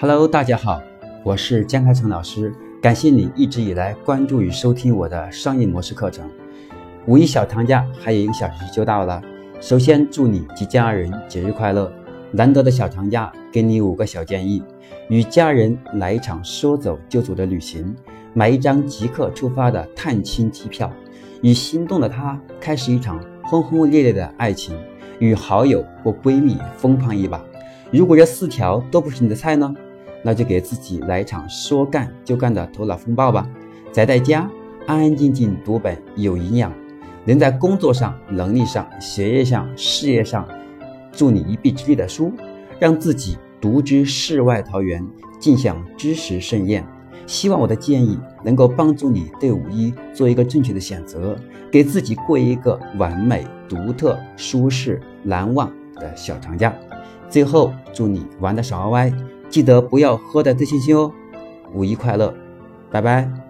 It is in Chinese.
Hello，大家好，我是江开成老师，感谢你一直以来关注与收听我的商业模式课程。五一小长假还有一个小时就到了，首先祝你及家人节日快乐。难得的小长假，给你五个小建议：与家人来一场说走就走的旅行，买一张即刻出发的探亲机票，与心动的他开始一场轰轰烈烈的爱情，与好友或闺蜜疯狂一把。如果这四条都不是你的菜呢？那就给自己来一场说干就干的头脑风暴吧，宅在家安安静静读本有营养，能在工作上、能力上、学业上、事业上助你一臂之力的书，让自己独知世外桃源，尽享知识盛宴。希望我的建议能够帮助你对五一做一个正确的选择，给自己过一个完美、独特、舒适、难忘的小长假。最后，祝你玩的爽歪歪！记得不要喝的醉醺醺哦！五一快乐，拜拜。